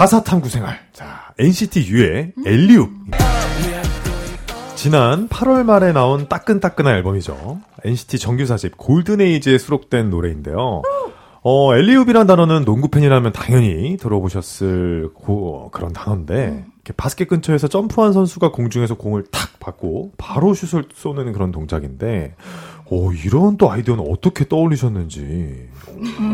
가사 탐구 생활. 자, NCT U의 엘리웁. 지난 8월 말에 나온 따끈따끈한 앨범이죠. NCT 정규 4집 골든에이지에 수록된 노래인데요. 어, 엘리웁이란 단어는 농구 팬이라면 당연히 들어보셨을 고, 그런 단어인데, 이렇게 바스켓 근처에서 점프한 선수가 공중에서 공을 탁 받고 바로 슛을 쏘는 그런 동작인데, 오, 이런 또 아이디어는 어떻게 떠올리셨는지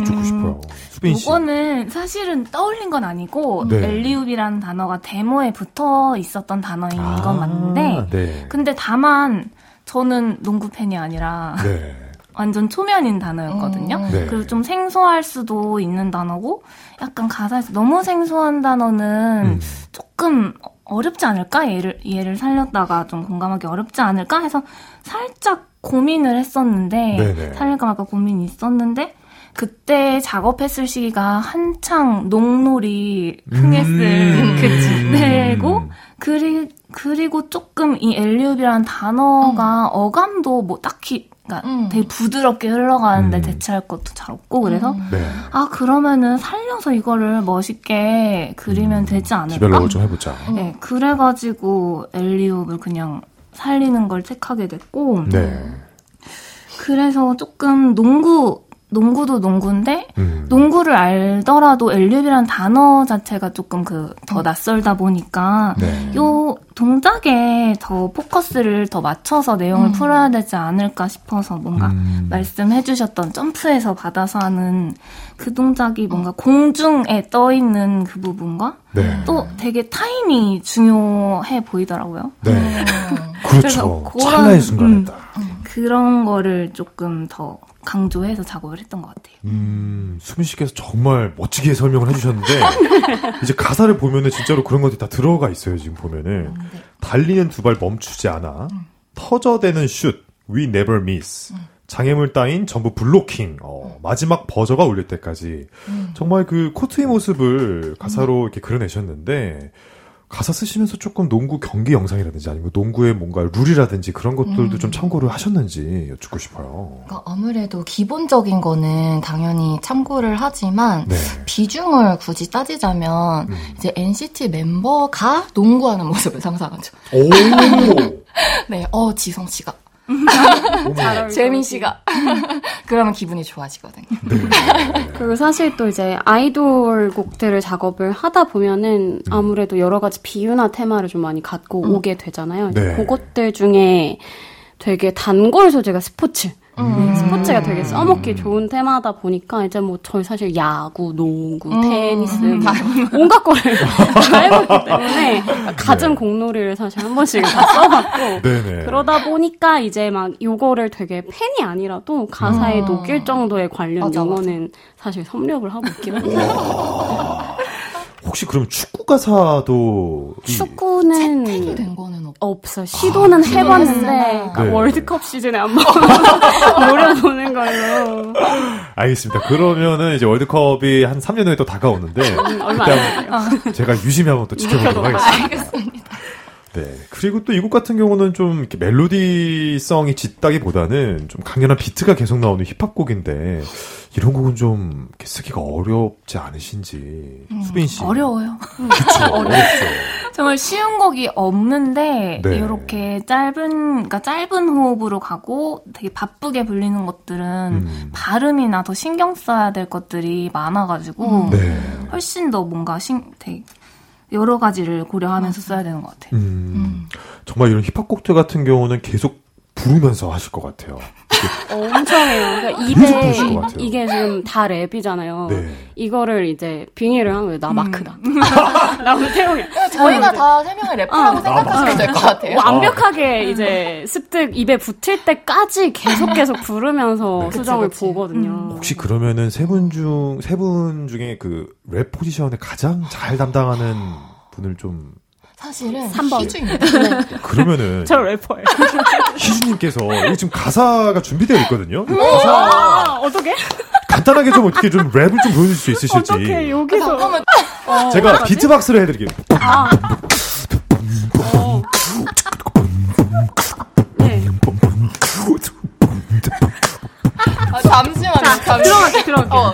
듣고 싶어요. 수빈 씨. 이거는 사실은 떠올린 건 아니고 네. 엘리웁이라는 단어가 데모에 붙어 있었던 단어인 아, 건 맞는데 네. 근데 다만 저는 농구 팬이 아니라 네. 완전 초면인 단어였거든요. 음. 네. 그리고 좀 생소할 수도 있는 단어고 약간 가사에서 너무 생소한 단어는 음. 조금 어렵지 않을까? 얘를, 얘를 살렸다가 좀 공감하기 어렵지 않을까? 해서 살짝 고민을 했었는데, 네네. 살릴까 말까 고민이 있었는데, 그때 작업했을 시기가 한창 농놀이 흥했을 음. 그치. 때고, 그리, 그리고 조금 이 alley-oop이라는 단어가 어감도 뭐 딱히, 그러니까 음. 되게 부드럽게 흘러가는데 음. 대체할 것도 잘 없고, 그래서, 음. 네. 아, 그러면은 살려서 이거를 멋있게 그리면 되지 않을까? develop을 좀 해보자. 네, 그래가지고 alley-oop을 그냥 살리는 걸 택하게 됐고, 네. 그래서 조금 농구, 농구도 농구인데, 음. 농구를 알더라도 엘리웁이란 단어 자체가 조금 그, 더 낯설다 보니까, 네. 요 동작에 더 포커스를 더 맞춰서 내용을 음. 풀어야 되지 않을까 싶어서 뭔가 음. 말씀해주셨던 점프해서 받아서 하는 그 동작이 뭔가 공중에 떠 있는 그 부분과 네. 또 되게 타임이 중요해 보이더라고요. 네. 음. 그렇죠. 그래서 찰나의 그런- 순간이다. 그런 거를 조금 더 강조해서 작업을 했던 것 같아요. 음, 수민 씨께서 정말 멋지게 설명을 해주셨는데, 이제 가사를 보면은 진짜로 그런 것들이 다 들어가 있어요, 지금 보면은. 네. 달리는 두 발 멈추지 않아. 터져대는 슛. We never miss. 장애물 따윈 전부 블로킹. 어, 마지막 버저가 울릴 때까지. 음. 정말 그 코트의 모습을 가사로 이렇게 그려내셨는데, 가사 쓰시면서 조금 농구 경기 영상이라든지 아니면 농구의 뭔가 룰이라든지 그런 것들도 음. 좀 참고를 하셨는지 여쭙고 싶어요. 그러니까 아무래도 기본적인 거는 당연히 참고를 하지만 네. 비중을 굳이 따지자면 음. 이제 NCT 멤버가 농구하는 모습을 상상하죠. 오! 네, 어 지성 씨가. 재민 씨가 그러면 기분이 좋아지거든요. 네. 그리고 사실 또 이제 아이돌 곡들을 작업을 하다 보면은 아무래도 여러 가지 비유나 테마를 좀 많이 갖고 오게 되잖아요. 네. 그것들 중에 되게 단골 소재가 스포츠. 음. 스포츠가 되게 써먹기 좋은 테마다 보니까 이제 뭐 저희 사실 야구, 농구, 음. 테니스 뭐 온갖 거를 다 해봤기 때문에 갖은 공놀이를 사실 한 번씩 다 써봤고 네네. 그러다 보니까 이제 막 요거를 되게 팬이 아니라도 가사에 음. 녹일 정도의 관련 맞아, 용어는 사실 섭렵을 하고 있긴 합니다. 혹시 그럼 축구 가사도 이- 축구는 팬이 된 거는 없. 없어. 시도는 해봤는데 했으나. 그러니까 네. 월드컵 시즌에 한번 노려보는 걸로 알겠습니다. 그러면은 이제 월드컵이 한 3년 후에 또 다가오는데 얼마 그때 안 한번 제가 유심히 한번 또 지켜보도록 하겠습니다. 알겠습니다. 네. 그리고 또 이 곡 같은 경우는 좀 이렇게 멜로디성이 짙다기보다는 좀 강렬한 비트가 계속 나오는 힙합 곡인데 이런 곡은 좀 쓰기가 어렵지 않으신지 수빈 씨. 어려워요. 그쵸. 어렵죠. 정말 쉬운 곡이 없는데 네. 이렇게 짧은 그러니까 짧은 호흡으로 가고 되게 바쁘게 불리는 것들은 음. 발음이나 더 신경 써야 될 것들이 많아가지고 네. 훨씬 더 뭔가 신, 되게 여러 가지를 고려하면서 써야 되는 것 같아요. 음. 정말 이런 힙합 곡들 같은 경우는 계속 부르면서 하실 것 같아요. 엄청 해요. 그러니까 입에. 이게 지금 다 랩이잖아요. 네. 이거를 이제 빙의를 한 거예요. 나 마크다. 나 서태웅이야. 저희가 다 세 명의 래퍼라고 생각하시면 될것 같아요. 완벽하게 이제 습득 입에 붙을 때까지 계속 계속 부르면서 그치, 수정을 그치. 보거든요. 혹시 그러면은 세 분 중, 세 분 중에 그 랩 포지션에 가장 잘 담당하는 분을 좀, 사실은 삼 번. 희주입니다. 그러면은, 저 래퍼예요. 희주님께서, 여기 지금 가사가 준비되어 있거든요? 음. 가사, 아, 어떻게? 간단하게 좀 어떻게 좀 랩을 좀 보여줄 수 있으실지. 어떻게 여기서? 잠깐만. 제가 비트박스를 해드릴게요. 아. 어. 네. 아, 잠시만요. 잠시만. 들어갈게, 들어갈게. 어,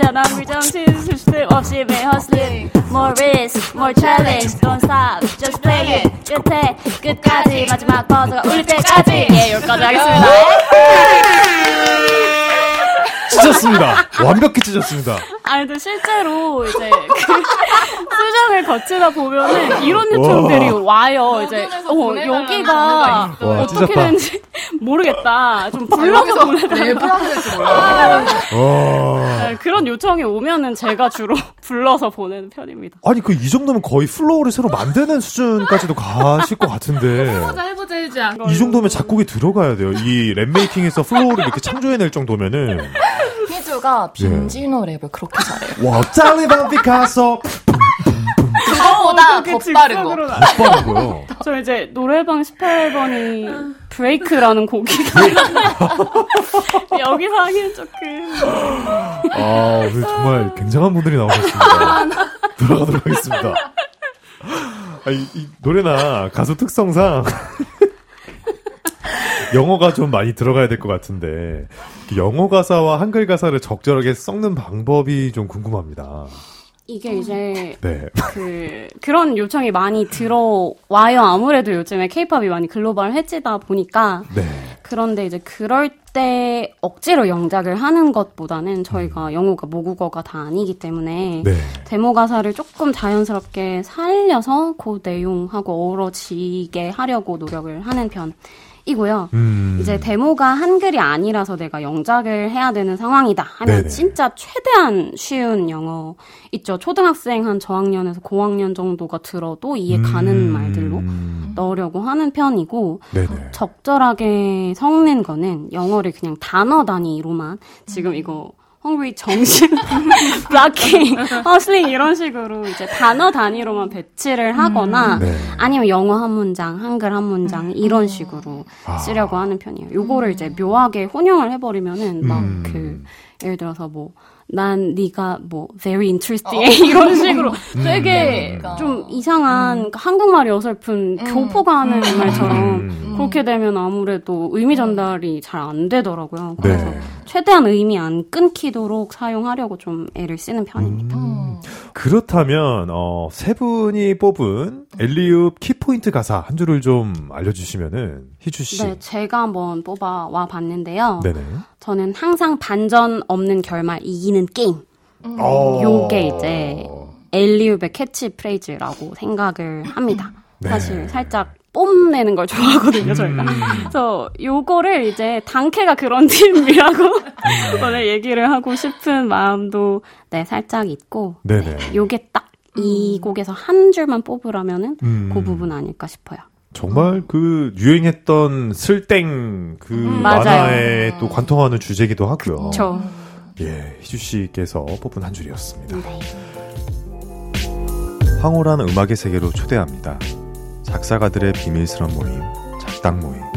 않아. 물정신 수습 없이 매 hustling? More risk more challenge. Don't stop just play it. 끝에 끝까지. 마지막 버즈가 울릴 때까지. 예 여기까지 하겠습니다. 찢었습니다. 완벽히 찢었습니다. 아니 근데 실제로 이제 그 수정을 거치다 보면은 이런 요청들이 와요. 이제 어, 여기가 와, 어떻게. 되는지 모르겠다. 좀 불러서 보내달라. 랩을 될지 몰라. 와. 네, 그런 요청이 오면은 제가 주로 불러서 보내는 편입니다. 아니 그 이 정도면 거의 flow를 새로 만드는 수준까지도 가실 것 같은데 해보자 해보자 해보자. 이 정도면 작곡이 들어가야 돼요. 이 랩 making에서 flow를 이렇게 창조해낼 정도면은 희주가 빈지노 랩을 그렇게 잘해요. 와 달리 반 피카소 더. 즉석으로 나- 빠르고요. 저 이제 노래방 18번이 Break라는 곡이 여기서 하기엔 조금 아 오늘 정말 굉장한 분들이 나오셨습니다. 들어가도록 하겠습니다. 아, 이, 이 노래나 가수 특성상 영어가 좀 많이 들어가야 될 것 같은데 그 영어 가사와 한글 가사를 적절하게 섞는 방법이 좀 궁금합니다. 이게 이제 네. 그 그런 요청이 많이 들어와요. 아무래도 요즘에 케이팝이 많이 글로벌 해지다 보니까 네. 그런데 이제 그럴 때 억지로 영작을 하는 것보다는 저희가 영어가 모국어가 다 아니기 때문에 네. 데모 가사를 조금 자연스럽게 살려서 그 내용하고 어우러지게 하려고 노력을 하는 편 이고요. 음. 이제 데모가 한글이 아니라서 내가 영작을 해야 되는 상황이다 하면 네네. 진짜 최대한 쉬운 영어 있죠. 초등학생 한 저학년에서 고학년 정도가 들어도 이해 가는 음. 말들로 넣으려고 하는 편이고 네네. 적절하게 섞는 거는 영어를 그냥 단어 단위로만 지금 이거 hungry 정신 blocking hustling 이런 식으로 이제 단어 단위로만 배치를 하거나 네. 아니면 영어 한 문장 한글 한 문장 이런 식으로 아. 쓰려고 하는 편이에요. 요거를 이제 묘하게 혼용을 해버리면은 막 음. 그 예를 들어서 뭐난 네가 뭐 very interesting 이런 식으로 되게 그러니까. 좀 이상한 그러니까 한국말이 어설픈 교포가 하는 말처럼 음. 그렇게 되면 아무래도 의미 전달이 잘 안 되더라고요. 그래서 네. 최대한 의미 안 끊기도록 사용하려고 좀 애를 쓰는 편입니다. 음. 그렇다면 어, 세 분이 뽑은 엘리웁 키포인트 가사 한 줄을 좀 알려주시면은 희주 씨. 네, 제가 한번 뽑아 와 봤는데요. 네네. 저는 항상 반전 없는 결말 이기는 게임. 어. 요게 이제 엘리웁의 캐치 프레이즈라고 생각을 합니다. 네. 사실 살짝 뽐내는 걸 좋아하거든요, 저희가. 그래서 요거를 이제 단케가 그런 팀이라고 오늘 얘기를 하고 싶은 마음도 네, 살짝 있고 네네. 요게 딱 이 곡에서 한 줄만 뽑으라면은 음. 그 부분 아닐까 싶어요. 정말 그 유행했던 슬땡 그 맞아요. 만화에 또 관통하는 주제기도 하고요. 저 예, 희주 씨께서 뽑은 한 줄이었습니다. 네. 황홀한 음악의 세계로 초대합니다. 작사가들의 비밀스런 모임, 작당 모임.